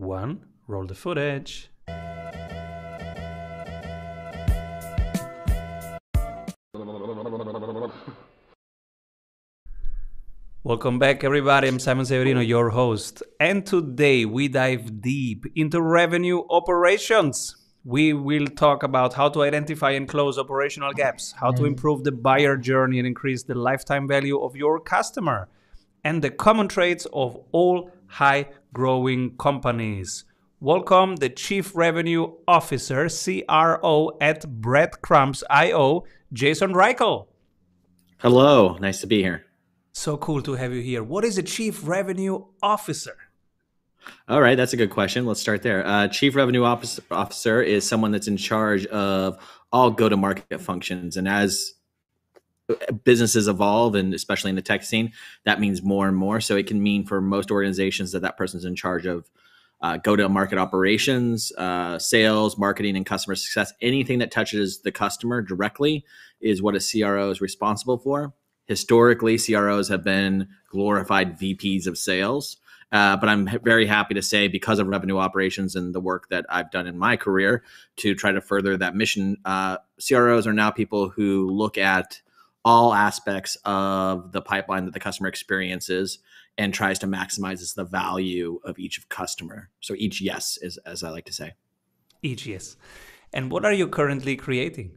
one, roll the footage. Welcome back, everybody. I'm Simon Severino, your host. And today we dive deep into revenue operations. We will talk about how to identify and close operational gaps, how to mm. improve the buyer journey and increase the lifetime value of your customer, and the common traits of all high growing companies. Welcome the Chief Revenue Officer, CRO at Breadcrumbs.io, Jason Reichl. Hello, nice to be here. So cool to have you here. What is a Chief Revenue Officer? All right, that's a good question. Let's start there. Uh, Chief Revenue Officer is someone that's in charge of all go to market functions. And as businesses evolve, and especially in the tech scene, that means more and more. So it can mean for most organizations that that person's in charge of uh, go to market operations, uh, sales, marketing, and customer success. Anything that touches the customer directly is what a CRO is responsible for. Historically, CROs have been glorified VPs of sales. Uh, but I'm very happy to say, because of revenue operations and the work that I've done in my career to try to further that mission, uh, CROs are now people who look at all aspects of the pipeline that the customer experiences and tries to maximize the value of each customer. So each yes is as I like to say. Each yes. And what are you currently creating?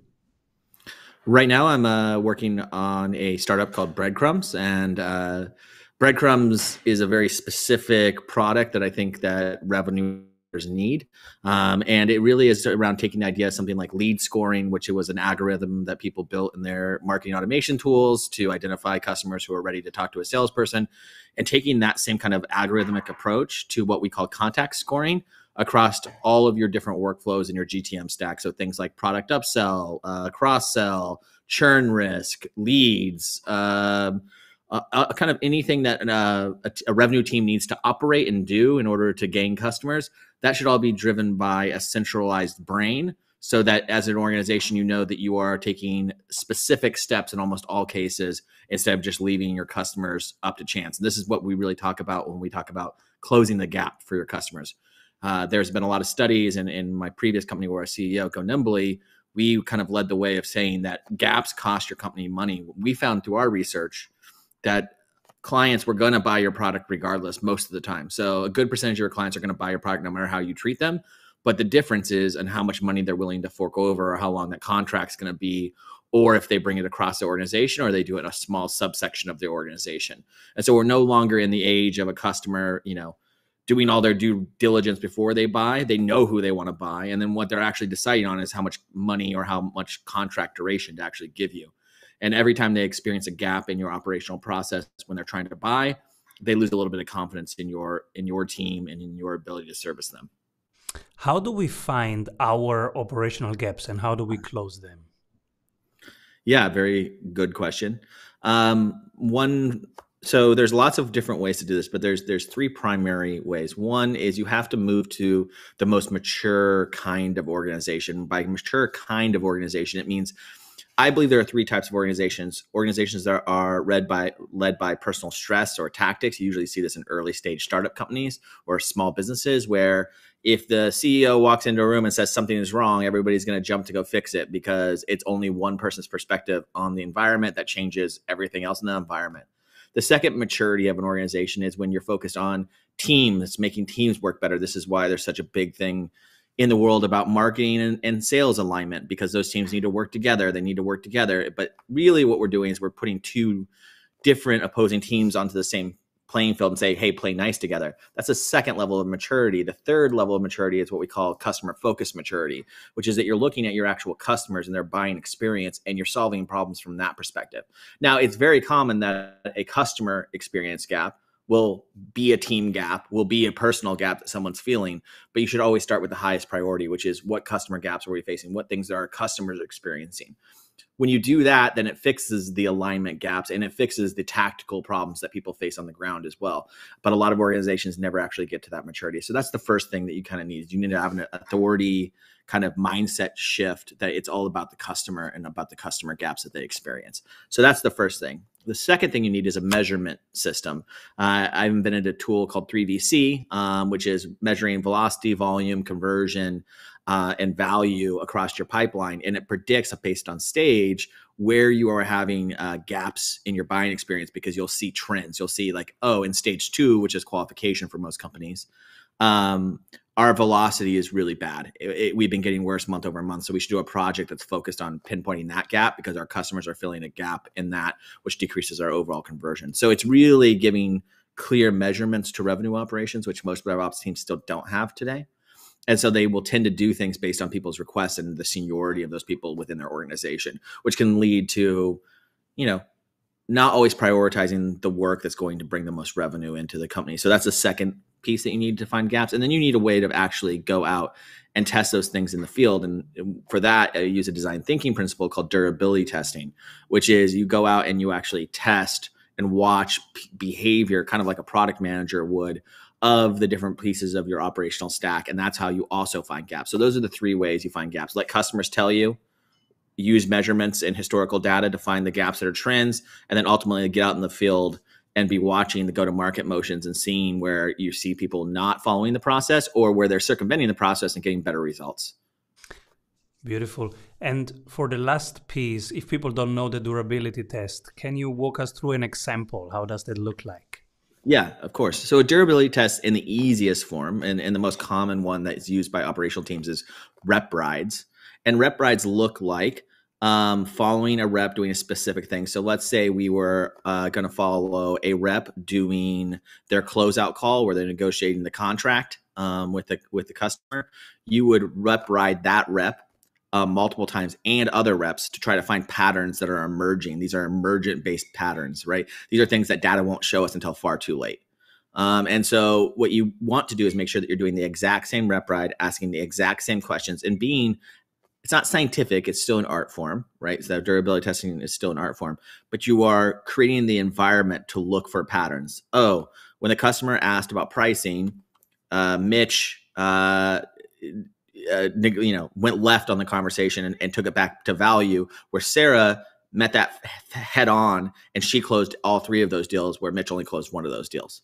Right now, I'm uh, working on a startup called Breadcrumbs, and uh, Breadcrumbs is a very specific product that I think that revenue need. Um, and it really is around taking the idea of something like lead scoring, which was an algorithm that people built in their marketing automation tools to identify customers who are ready to talk to a salesperson, and taking that same kind of algorithmic approach to what we call contact scoring across all of your different workflows in your GTM stack. So things like product upsell, uh, cross sell, churn risk, leads. Uh, uh, uh, kind of anything that uh, a, revenue team needs to operate and do in order to gain customers, that should all be driven by a centralized brain so that as an organization, you know that you are taking specific steps in almost all cases instead of just leaving your customers up to chance. And this is what we really talk about when we talk about closing the gap for your customers. Uh, there's been a lot of studies, and in my previous company where I CEO, Go Nimbly, we kind of led the way of saying that gaps cost your company money. We found through our research that clients were going to buy your product regardless most of the time. So a good percentage of your clients are going to buy your product no matter how you treat them. But the difference is in how much money they're willing to fork over or how long that contract's going to be, or if they bring it across the organization or they do it in a small subsection of the organization. And so we're no longer in the age of a customer, you know, doing all their due diligence before they buy. They know who they want to buy. And then what they're actually deciding on is how much money or how much contract duration to actually give you. And every time they experience a gap in your operational process when they're trying to buy, they lose a little bit of confidence in your in your team and in your ability to service them. How do we find our operational gaps and how do we close them? Yeah, very good question. Um, one, so there's lots of different ways to do this, but there's there's three primary ways. One is you have to move to the most mature kind of organization. By mature kind of organization, it means I believe there are three types of organizations. Organizations that are led by led by personal stress or tactics. You usually see this in early stage startup companies or small businesses where if the CEO walks into a room and says something is wrong, everybody's going to jump to go fix it because it's only one person's perspective on the environment that changes everything else in the environment. The second maturity of an organization is when you're focused on teams, making teams work better. This is why there's such a big thing in the world about marketing and, and, sales alignment because those teams need to work together. They need to work together. But really, what we're doing is we're putting two different opposing teams onto the same playing field and say, hey, play nice together. That's a second level of maturity. The third level of maturity is what we call customer focused maturity, which is that you're looking at your actual customers and their buying experience and you're solving problems from that perspective. Now, it's very common that a customer experience gap will be a team gap, will be a personal gap that someone's feeling. But you should always start with the highest priority, which is what customer gaps are we facing? What things are our customers experiencing? When you do that, then it fixes the alignment gaps and it fixes the tactical problems that people face on the ground as well. But a lot of organizations never actually get to that maturity. So that's the first thing that you kind of need. You need to have an authority kind of mindset shift that it's all about the customer and about the customer gaps that they experience. So that's the first thing. The second thing you need is a measurement system. Uh, I've invented a tool called 3VC, um, which is measuring velocity, volume, conversion, uh, and value across your pipeline. And it predicts based on stage where you are having uh, gaps in your buying experience because you'll see trends. You'll see, like, oh, in stage two, which is qualification for most companies, um, our velocity is really bad. It, it, we've been getting worse month over month. So we should do a project that's focused on pinpointing that gap because our customers are filling a gap in that, which decreases our overall conversion. So it's really giving clear measurements to revenue operations, which most RevOps teams still don't have today. And so they will tend to do things based on people's requests and the seniority of those people within their organization, which can lead to, you know, not always prioritizing the work that's going to bring the most revenue into the company. So that's the second piece that you need to find gaps. And then you need a way to actually go out and test those things in the field. And for that, I use a design thinking principle called durability testing, which is you go out and you actually test and watch behavior, kind of like a product manager would, of the different pieces of your operational stack. And that's how you also find gaps. So those are the three ways you find gaps. Let customers tell you, use measurements and historical data to find the gaps that are trends, and then ultimately get out in the field and be watching the go to market motions and seeing where you see people not following the process or where they're circumventing the process and getting better results. Beautiful. And for the last piece, if people don't know the durability test, can you walk us through an example? How does that look like? Yeah, of course. So a durability test in the easiest form and, and the most common one that is used by operational teams is rep rides. And rep rides look like um, following a rep doing a specific thing. So let's say we were uh, going to follow a rep doing their closeout call where they're negotiating the contract um, with the with the customer. You would rep ride that rep uh, multiple times and other reps to try to find patterns that are emerging. These are emergent based patterns, right? These are things that data won't show us until far too late. Um, and so, what you want to do is make sure that you're doing the exact same rep ride, asking the exact same questions, and being it's not scientific it's still an art form right so durability testing is still an art form but you are creating the environment to look for patterns oh when the customer asked about pricing uh, mitch uh, uh, you know went left on the conversation and, and took it back to value where sarah met that head on and she closed all three of those deals where mitch only closed one of those deals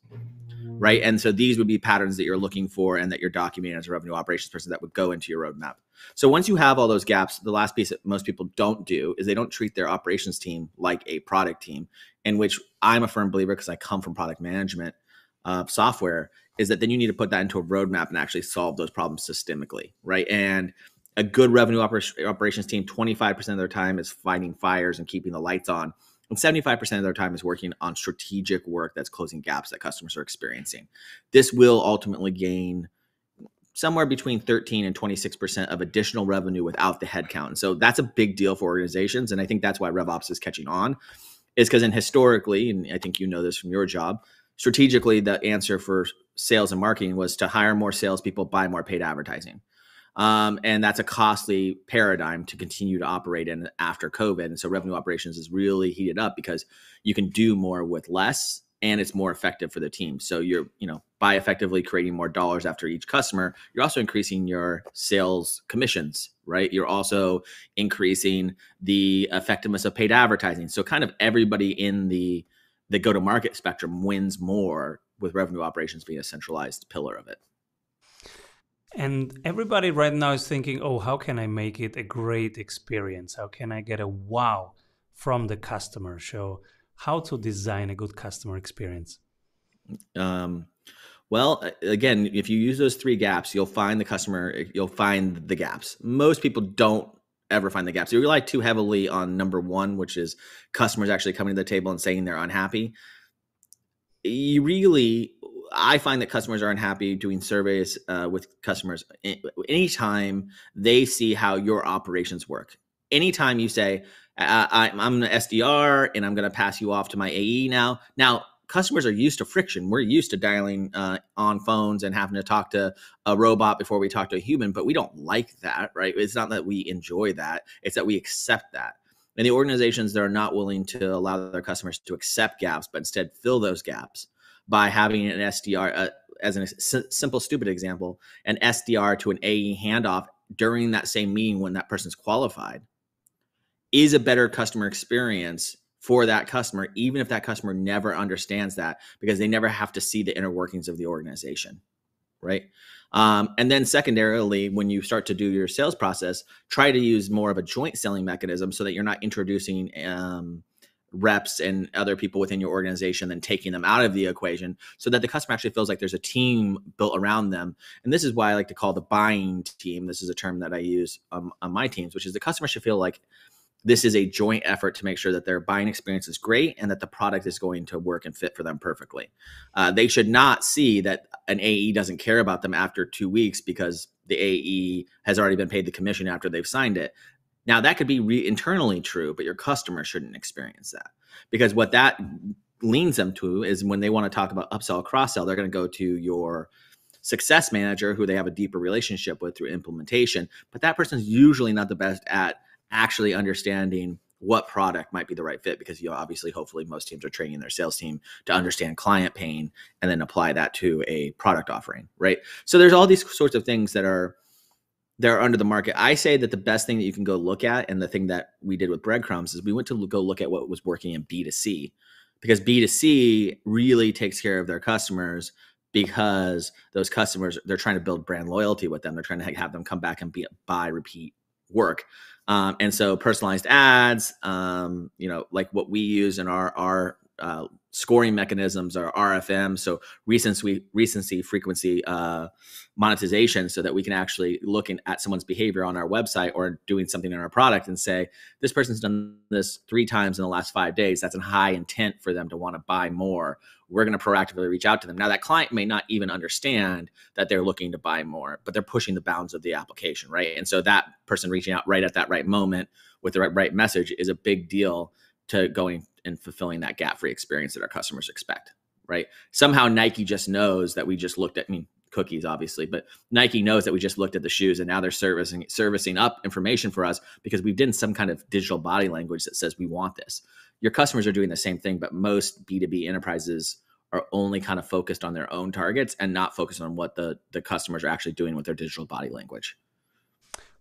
right? And so these would be patterns that you're looking for and that you're documenting as a revenue operations person that would go into your roadmap. So once you have all those gaps, the last piece that most people don't do is they don't treat their operations team like a product team, in which I'm a firm believer because I come from product management uh, software, is that then you need to put that into a roadmap and actually solve those problems systemically, right? And a good revenue oper- operations team, 25% of their time is fighting fires and keeping the lights on and 75% of their time is working on strategic work that's closing gaps that customers are experiencing. This will ultimately gain somewhere between 13 and 26% of additional revenue without the headcount. And so that's a big deal for organizations. And I think that's why RevOps is catching on, is because in historically, and I think you know this from your job, strategically, the answer for sales and marketing was to hire more salespeople, buy more paid advertising. Um, and that's a costly paradigm to continue to operate in after COVID. And so revenue operations is really heated up because you can do more with less and it's more effective for the team. So you're, you know, by effectively creating more dollars after each customer, you're also increasing your sales commissions, right? You're also increasing the effectiveness of paid advertising. So kind of everybody in the the go to market spectrum wins more with revenue operations being a centralized pillar of it. And everybody right now is thinking, oh, how can I make it a great experience? How can I get a wow from the customer? So, how to design a good customer experience? Um, well, again, if you use those three gaps, you'll find the customer, you'll find the gaps. Most people don't ever find the gaps. You rely too heavily on number one, which is customers actually coming to the table and saying they're unhappy. You really I find that customers are unhappy doing surveys uh, with customers anytime they see how your operations work. Anytime you say, I, am an SDR and I'm going to pass you off to my AE now. Now, customers are used to friction. We're used to dialing uh, on phones and having to talk to a robot before we talk to a human, but we don't like that, right? It's not that we enjoy that, it's that we accept that. And the organizations that are not willing to allow their customers to accept gaps, but instead fill those gaps by having an SDR, uh, as a simple, stupid example, an SDR to an AE handoff during that same meeting when that person's qualified is a better customer experience for that customer, even if that customer never understands that because they never have to see the inner workings of the organization. Right. Um, and then secondarily, when you start to do your sales process, try to use more of a joint selling mechanism so that you're not introducing um, reps and other people within your organization and taking them out of the equation so that the customer actually feels like there's a team built around them and this is why i like to call the buying team this is a term that i use um, on my teams which is the customer should feel like this is a joint effort to make sure that their buying experience is great and that the product is going to work and fit for them perfectly. Uh, they should not see that an AE doesn't care about them after two weeks because the AE has already been paid the commission after they've signed it. Now, that could be re- internally true, but your customer shouldn't experience that because what that leans them to is when they want to talk about upsell, cross sell, they're going to go to your success manager who they have a deeper relationship with through implementation. But that person's usually not the best at actually understanding what product might be the right fit because you know, obviously hopefully most teams are training their sales team to understand client pain and then apply that to a product offering right? So there's all these sorts of things that are that are under the market. I say that the best thing that you can go look at and the thing that we did with breadcrumbs is we went to go look at what was working in b2c because b2c really takes care of their customers because those customers they're trying to build brand loyalty with them. They're trying to have them come back and be, buy repeat work. Um, and so personalized ads, um, you know, like what we use in our our uh, scoring mechanisms are RFM, so recency, recency, frequency uh, monetization, so that we can actually look at someone's behavior on our website or doing something in our product and say this person's done this three times in the last five days. That's a high intent for them to want to buy more we're going to proactively reach out to them. Now, that client may not even understand that they're looking to buy more, but they're pushing the bounds of the application, right? And so that person reaching out right at that right moment with the right, right message is a big deal to going and fulfilling that gap free experience that our customers expect, right? Somehow Nike just knows that we just looked at, I mean, cookies obviously but nike knows that we just looked at the shoes and now they're servicing servicing up information for us because we've done some kind of digital body language that says we want this your customers are doing the same thing, but most B2B enterprises are only kind of focused on their own targets and not focused on what the, the customers are actually doing with their digital body language.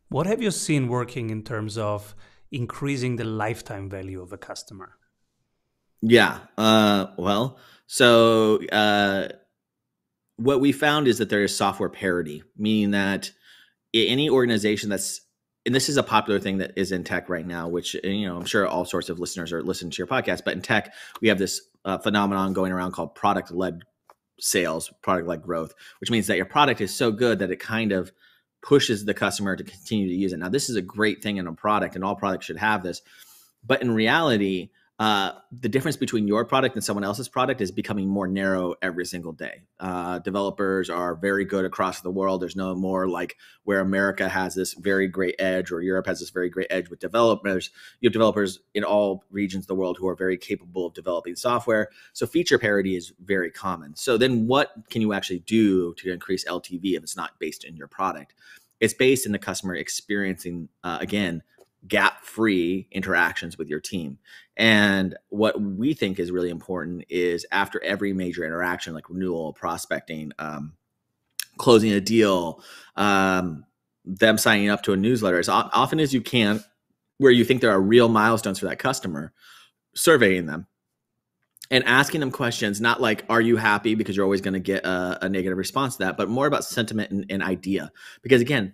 What have you seen working in terms of increasing the lifetime value of a customer? Yeah. Uh, well, so uh, what we found is that there is software parity, meaning that any organization that's and this is a popular thing that is in tech right now, which you know I'm sure all sorts of listeners are listening to your podcast. But in tech, we have this uh, phenomenon going around called product led sales, product led growth, which means that your product is so good that it kind of pushes the customer to continue to use it. Now, this is a great thing in a product, and all products should have this. But in reality, uh, the difference between your product and someone else's product is becoming more narrow every single day. Uh, developers are very good across the world. There's no more like where America has this very great edge or Europe has this very great edge with developers. You have developers in all regions of the world who are very capable of developing software. So feature parity is very common. So then what can you actually do to increase LTV if it's not based in your product? It's based in the customer experiencing, uh, again, gap free interactions with your team. And what we think is really important is after every major interaction, like renewal, prospecting, um, closing a deal, um, them signing up to a newsletter, as often as you can, where you think there are real milestones for that customer, surveying them and asking them questions, not like, are you happy? Because you're always going to get a, a, negative response to that, but more about sentiment and, and idea. Because again,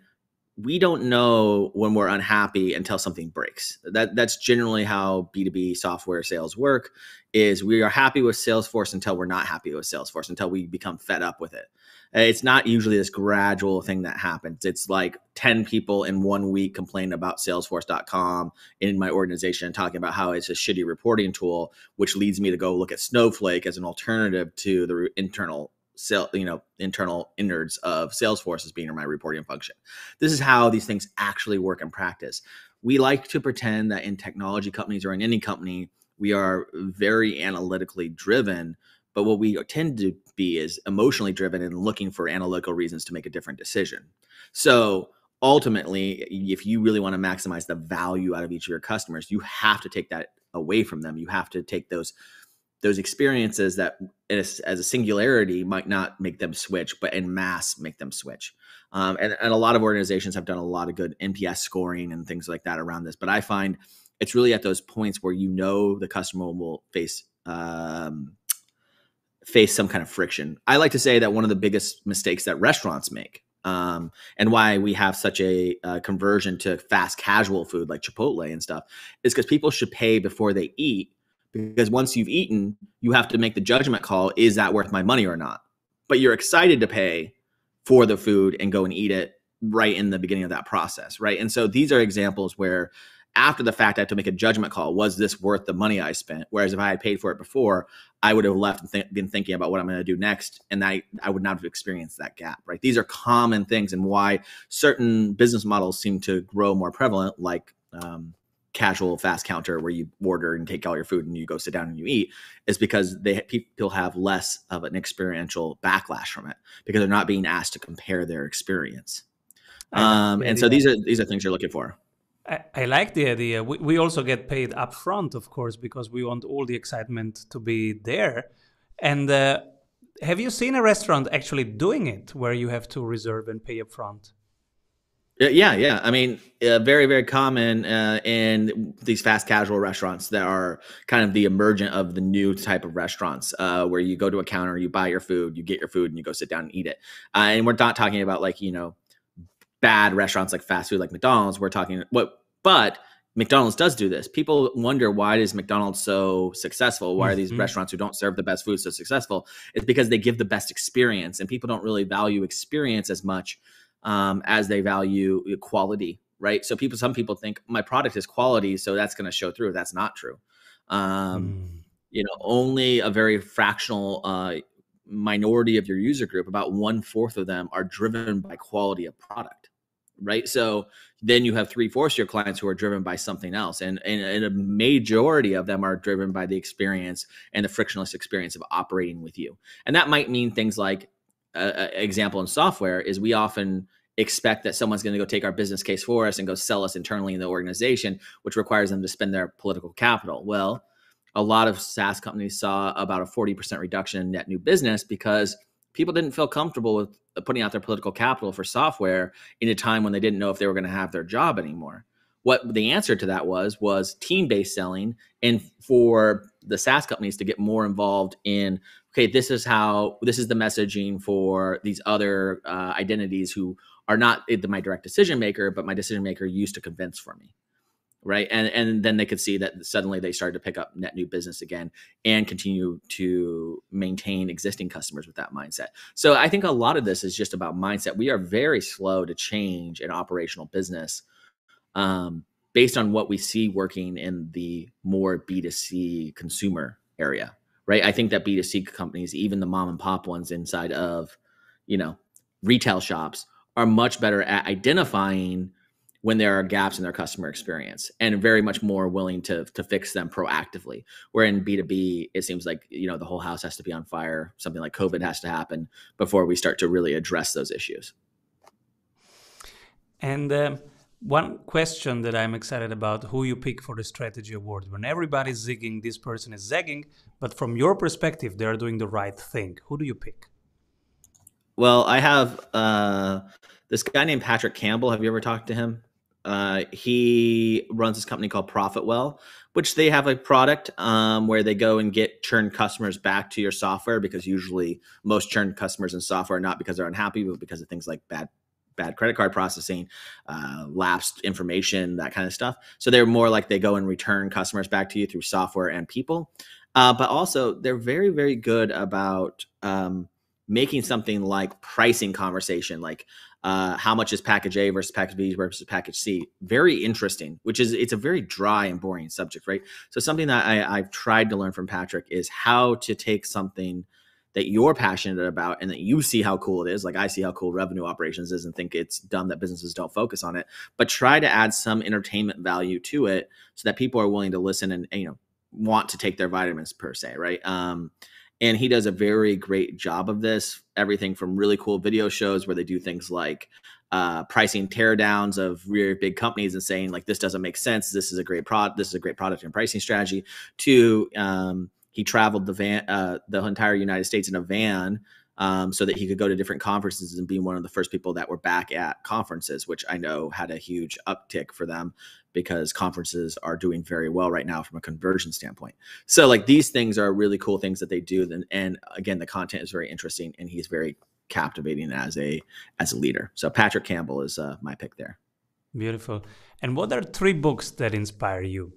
we don't know when we're unhappy until something breaks. That that's generally how B2B software sales work is we are happy with Salesforce until we're not happy with Salesforce until we become fed up with it. It's not usually this gradual thing that happens. It's like 10 people in one week complain about salesforce.com in my organization and talking about how it's a shitty reporting tool which leads me to go look at Snowflake as an alternative to the internal sale, you know, internal innards of Salesforce as being in my reporting function. This is how these things actually work in practice. We like to pretend that in technology companies or in any company, we are very analytically driven, but what we tend to be is emotionally driven and looking for analytical reasons to make a different decision. So ultimately, if you really want to maximize the value out of each of your customers, you have to take that away from them. You have to take those those experiences that as, as, a singularity might not make them switch, but in mass make them switch. Um, and, and a lot of organizations have done a lot of good NPS scoring and things like that around this. But I find it's really at those points where you know the customer will face um, face some kind of friction. I like to say that one of the biggest mistakes that restaurants make, um, and why we have such a uh, conversion to fast casual food like Chipotle and stuff, is because people should pay before they eat. Because once you've eaten, you have to make the judgment call: is that worth my money or not? But you're excited to pay for the food and go and eat it right in the beginning of that process, right? And so these are examples where after the fact, I have to make a judgment call. Was this worth the money I spent? Whereas if I had paid for it before, I would have left and th- been thinking about what I'm going to do next, and I I would not have experienced that gap. Right? These are common things, and why certain business models seem to grow more prevalent, like um, casual fast counter where you order and take all your food and you go sit down and you eat, is because they people have less of an experiential backlash from it because they're not being asked to compare their experience. Um, and so these are these are things you're looking for. I, I like the idea. We, we also get paid upfront, of course, because we want all the excitement to be there. And uh, have you seen a restaurant actually doing it where you have to reserve and pay upfront? Yeah, yeah. I mean, uh, very, very common uh, in these fast casual restaurants that are kind of the emergent of the new type of restaurants uh, where you go to a counter, you buy your food, you get your food, and you go sit down and eat it. Uh, and we're not talking about like, you know, bad restaurants like fast food like McDonald's. We're talking what, but McDonald's does do this. People wonder why is McDonald's so successful? Why are these mm-hmm. restaurants who don't serve the best food so successful? It's because they give the best experience, and people don't really value experience as much um, as they value quality, right? So people, some people think my product is quality, so that's going to show through. That's not true. Um, mm. You know, only a very fractional uh, minority of your user group, about one fourth of them, are driven by quality of product right? So then you have three fourths of your clients who are driven by something else, and, and, and a majority of them are driven by the experience and the frictionless experience of operating with you. And that might mean things like, example in software is we often expect that someone's going to go take our business case for us and go sell us internally in the organization, which requires them to spend their political capital. Well, a lot of SaaS companies saw about a 40% reduction in net new business because people didn't feel comfortable with putting out their political capital for software in a time when they didn't know if they were going to have their job anymore. What the answer to that was was team-based selling and for the SaaS companies to get more involved in okay, this is how this is the messaging for these other uh, identities who are not my direct decision maker, but my decision maker used to convince for me right? And and then they could see that suddenly they started to pick up net new business again and continue to maintain existing customers with that mindset. So i think a lot of this is just about mindset. We are very slow to change an operational business um, based on what we see working in the more b2c consumer area right? I think that b2c companies even the mom and pop ones inside of you know retail shops are much better at identifying when there are gaps in their customer experience and very much more willing to to fix them proactively. Where in b2b it seems like you know the whole house has to be on fire something like covid has to happen before we start to really address those issues. And um, one question that i'm excited about who you pick for the strategy award. When everybody's zigging this person is zagging but from your perspective they're doing the right thing. Who do you pick? Well i have uh, this guy named patrick campbell. Have you ever talked to him? Uh, he runs this company called Profitwell, which they have a product um, where they go and get churned customers back to your software because usually most churned customers in software are not because they're unhappy, but because of things like bad bad credit card processing, uh, lapsed information, that kind of stuff. So they're more like they go and return customers back to you through software and people. Uh, but also, they're very, very good about um, making something like pricing conversation, like uh, how much is package A versus package B versus package C. Very interesting, which is it's a very dry and boring subject, right? So something that I, I've tried to learn from Patrick is how to take something that you're passionate about and that you see how cool it is. Like I see how cool revenue operations is and think it's dumb that businesses don't focus on it, but try to add some entertainment value to it so that people are willing to listen and, and you know want to take their vitamins per se, right? Um, and he does a very great job of this everything from really cool video shows where they do things like uh, pricing teardowns of really big companies and saying like this doesn't make sense this is a great product this is a great product and pricing strategy to um, he traveled the van uh, the entire united states in a van um, so that he could go to different conferences and be one of the first people that were back at conferences, which I know had a huge uptick for them because conferences are doing very well right now from a conversion standpoint. So like these things are really cool things that they do. And, and again, the content is very interesting and he's very captivating as a as a leader. So Patrick Campbell is uh, my pick there. Beautiful. And what are three books that inspire you?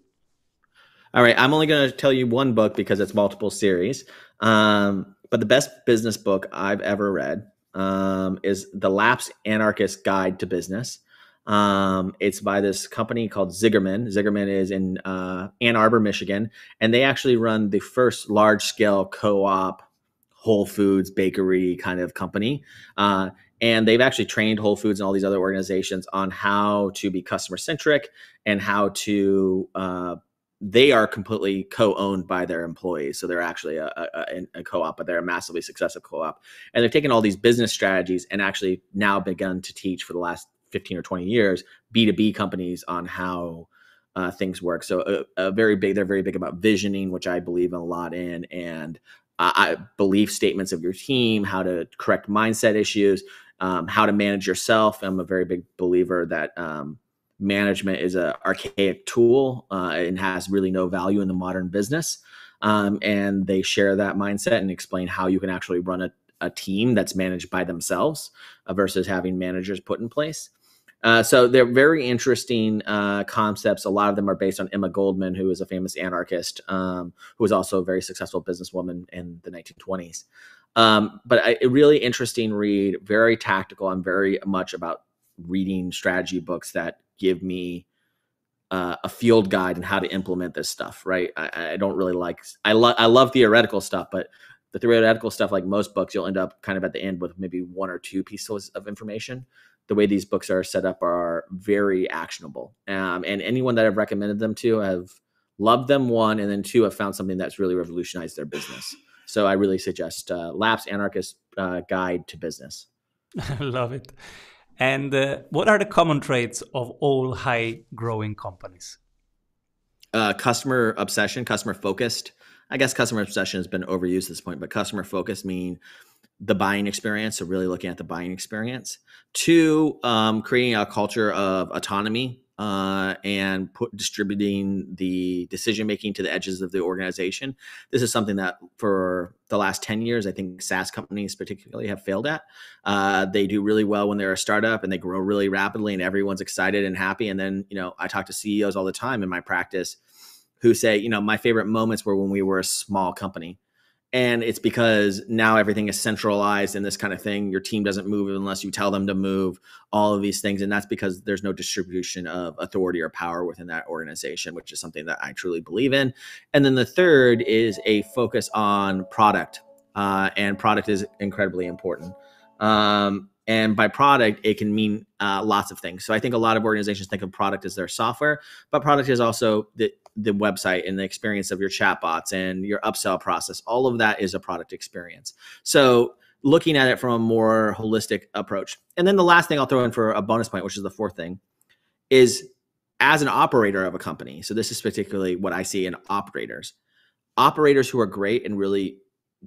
All right, I'm only going to tell you one book because it's multiple series. Um, but the best business book I've ever read um, is The Lapsed Anarchist Guide to Business. Um, it's by this company called Zingerman. Zingerman is in uh, Ann Arbor, Michigan, and they actually run the first large scale co op Whole Foods bakery kind of company. Uh, and they've actually trained Whole Foods and all these other organizations on how to be customer centric and how to uh, they are completely co-owned by their employees so they're actually a, a, a, co-op but they're a massively successful co-op. And they've taken all these business strategies and actually now begun to teach for the last 15 or 20 years b2b companies on how uh, things work. So a, uh, a, very big they're very big about visioning which i believe a lot in and I, belief statements of your team how to correct mindset issues um, how to manage yourself. I'm a very big believer that um, management is a archaic tool uh, and has really no value in the modern business. Um, and they share that mindset and explain how you can actually run a, a team that's managed by themselves uh, versus having managers put in place. Uh, so they're very interesting uh, concepts. A lot of them are based on Emma Goldman, who is a famous anarchist, um, who was also a very successful businesswoman in the 1920s. Um, but a really interesting read, very tactical. I'm very much about reading strategy books that give me uh, a field guide and how to implement this stuff. Right? I, I don't really like. I love. I love theoretical stuff, but the theoretical stuff, like most books, you'll end up kind of at the end with maybe one or two pieces of information. The way these books are set up are very actionable, um, and anyone that I've recommended them to have loved them. One, and then two, have found something that's really revolutionized their business. So I really suggest uh, Lapsed Anarchist uh, Guide to Business. I love it. And uh, what are the common traits of all high growing companies? Uh, customer obsession, customer focused. I guess customer obsession has been overused at this point, but customer focused mean the buying experience. So really looking at the buying experience. Two, um, creating a culture of autonomy uh, and put distributing the decision making to the edges of the organization. This is something that for the last 10 years, I think SaaS companies particularly have failed at. Uh, they do really well when they're a startup and they grow really rapidly and everyone's excited and happy. And then, you know, I talk to CEOs all the time in my practice who say, you know, my favorite moments were when we were a small company and it's because now everything is centralized and this kind of thing. Your team doesn't move unless you tell them to move all of these things. And that's because there's no distribution of authority or power within that organization which is something that i truly believe in. And then the third is a focus on product uh, and product is incredibly important. Um, and by product, it can mean uh, lots of things. So I think a lot of organizations think of product as their software, but product is also the, the website and the experience of your chatbots and your upsell process. All of that is a product experience. So looking at it from a more holistic approach. And then the last thing I'll throw in for a bonus point, which is the fourth thing, is as an operator of a company. So this is particularly what I see in operators. Operators who are great and really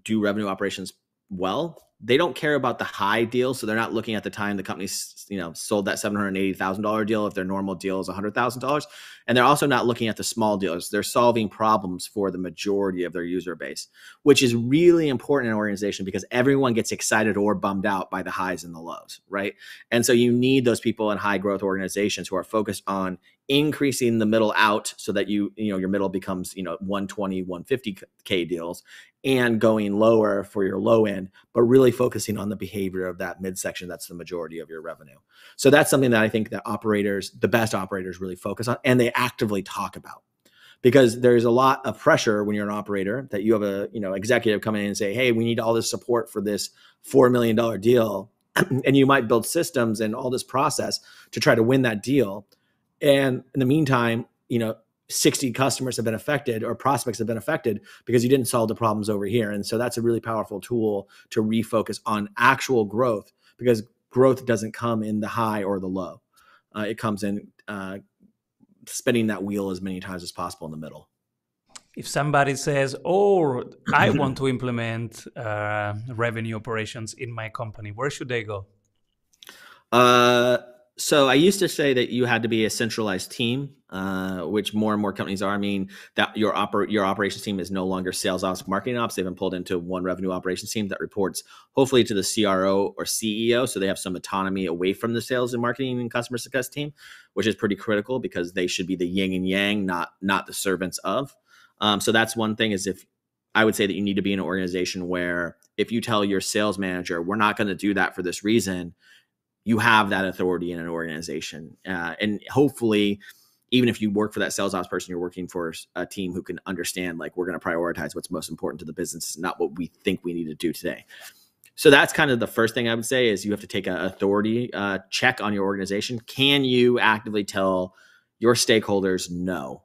do revenue operations well they don't care about the high deal so they're not looking at the time the company you know sold that $780000 deal if their normal deal is $100000 and they're also not looking at the small deals. They're solving problems for the majority of their user base which is really important in an organization because everyone gets excited or bummed out by the highs and the lows right? And so you need those people in high growth organizations who are focused on increasing the middle out so that you you know your middle becomes you know 120 150k deals and going lower for your low end but really focusing on the behavior of that midsection that's the majority of your revenue. So that's something that i think that operators the best operators really focus on and they actively talk about. Because there's a lot of pressure when you're an operator that you have a you know executive come in and say hey we need all this support for this $4 million deal and you might build systems and all this process to try to win that deal. And in the meantime, you know, 60 customers have been affected or prospects have been affected because you didn't solve the problems over here. And so that's a really powerful tool to refocus on actual growth because growth doesn't come in the high or the low. Uh, it comes in uh, spinning that wheel as many times as possible in the middle. if somebody says, "Oh, I want to implement uh, revenue operations in my company," where should they go? Uh, so I used to say that you had to be a centralized team, uh, which more and more companies are. I mean that your oper- your operations team is no longer sales ops, marketing ops. They've been pulled into one revenue operations team that reports hopefully to the CRO or CEO, so they have some autonomy away from the sales and marketing and customer success team, which is pretty critical because they should be the yin and yang, not not the servants of. Um, so that's one thing is if I would say that you need to be in an organization where if you tell your sales manager, we're not going to do that for this reason, you have that authority in an organization. Uh, and hopefully, even if you work for that sales ops person, you're working for a team who can understand, like, we're going to prioritize what's most important to the business, not what we think we need to do today. So that's kind of the first thing I would say is you have to take an authority uh, check on your organization. Can you actively tell your stakeholders no?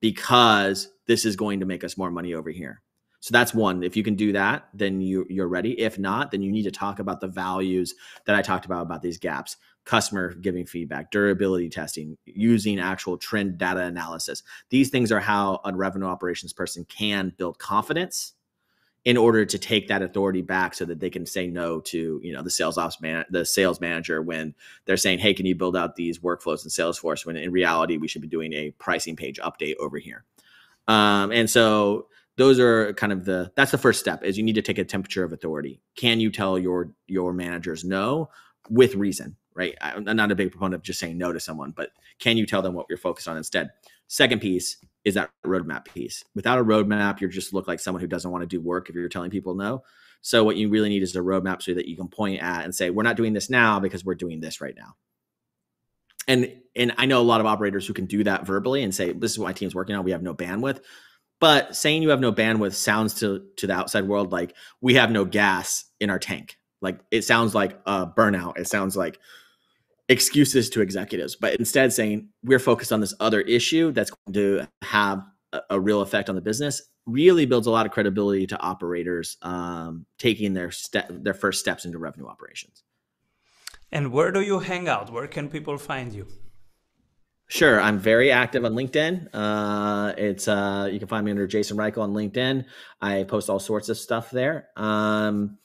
Because this is going to make us more money over here. So that's one. If you can do that, then you you're ready. If not, then you need to talk about the values that I talked about about these gaps. Customer giving feedback, durability testing, using actual trend data analysis. These things are how a revenue operations person can build confidence in order to take that authority back so that they can say no to you know the sales ops man the sales manager when they're saying hey can you build out these workflows in salesforce when in reality we should be doing a pricing page update over here um, and so those are kind of the that's the first step is you need to take a temperature of authority. Can you tell your your managers no? With reason right? I'm not a big proponent of just saying no to someone but can you tell them what you're focused on instead? Second piece is that roadmap piece. Without a roadmap you just look like someone who doesn't want to do work if you're telling people no. So what you really need is a roadmap so that you can point at and say we're not doing this now because we're doing this right now. And and i know a lot of operators who can do that verbally and say this is what my team's working on we have no bandwidth but saying you have no bandwidth sounds to to the outside world like we have no gas in our tank. Like it sounds like a burnout. It sounds like excuses to executives. But instead saying we're focused on this other issue that's going to have a, a real effect on the business really builds a lot of credibility to operators um, taking their step their first steps into revenue operations. And where do you hang out? Where can people find you? Sure, I'm very active on LinkedIn. Uh, it's uh, you can find me under Jason Reichl on LinkedIn. I post all sorts of stuff there, um,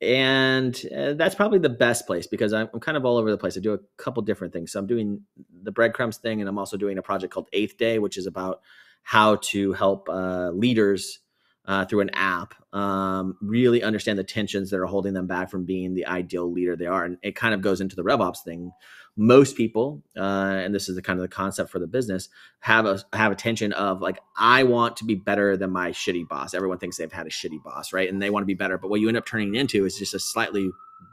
and uh, that's probably the best place because I'm, I'm, kind of all over the place. I do a couple different things. So I'm doing the breadcrumbs thing, and I'm also doing a project called Eighth Day, which is about how to help uh, leaders uh, through an app um, really understand the tensions that are holding them back from being the ideal leader they are. And it kind of goes into the RevOps thing. Most people, uh, and this is the kind of the concept for the business, have a have a tension of like, I want to be better than my shitty boss. Everyone thinks they've had a shitty boss, right? And they want to be better. But what you end up turning into is just a slightly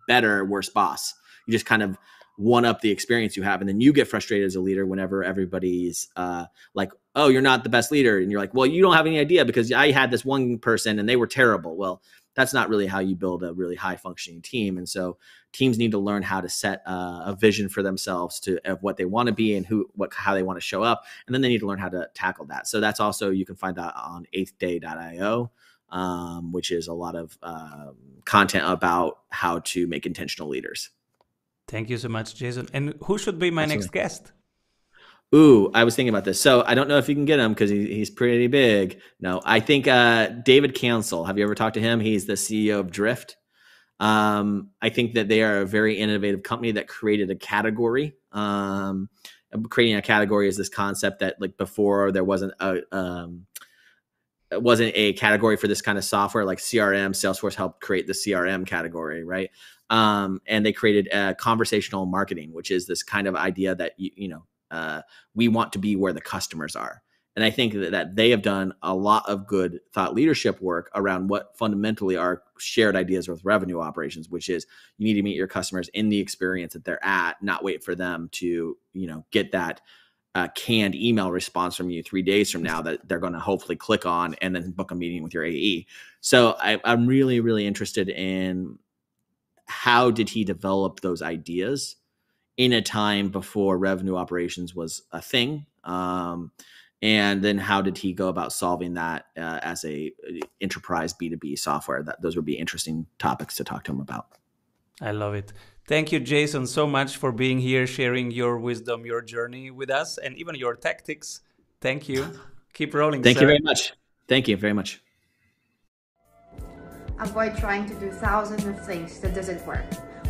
better, worse boss. You just kind of one up the experience you have and then you get frustrated as a leader whenever everybody's uh, like oh you're not the best leader and you're like well you don't have any idea because i had this one person and they were terrible well that's not really how you build a really high functioning team and so teams need to learn how to set uh, a vision for themselves to of what they want to be and who what how they want to show up and then they need to learn how to tackle that so that's also you can find that on eighthday.io um, which is a lot of uh, content about how to make intentional leaders Thank you so much, Jason. And who should be my Absolutely. next guest? Ooh, I was thinking about this. So I don't know if you can get him because he, he's pretty big. No, I think uh, David Cancel. Have you ever talked to him? He's the CEO of Drift. Um, I think that they are a very innovative company that created a category. Um, creating a category is this concept that like before there wasn't a um, wasn't a category for this kind of software like CRM. Salesforce helped create the CRM category, right? Um, and they created uh, conversational marketing, which is this kind of idea that you, you know uh, we want to be where the customers are. And I think that, that they have done a lot of good thought leadership work around what fundamentally are shared ideas with revenue operations, which is you need to meet your customers in the experience that they're at, not wait for them to, you know, get that uh, canned email response from you three days from now that they're going to hopefully click on and then book a meeting with your AE. So I, I'm really, really interested in how did he develop those ideas in a time before revenue operations was a thing um, and then how did he go about solving that uh, as a uh, enterprise b2b software that those would be interesting topics to talk to him about i love it thank you jason so much for being here sharing your wisdom your journey with us and even your tactics thank you keep rolling thank sir. you very much Thank you very much. Avoid trying to do thousands of things that doesn't work.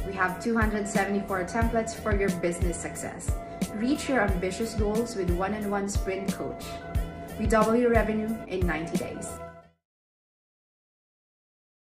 We have 274 templates for your business success. Reach your ambitious goals with one-on-one sprint coach. We double your revenue in 90 days.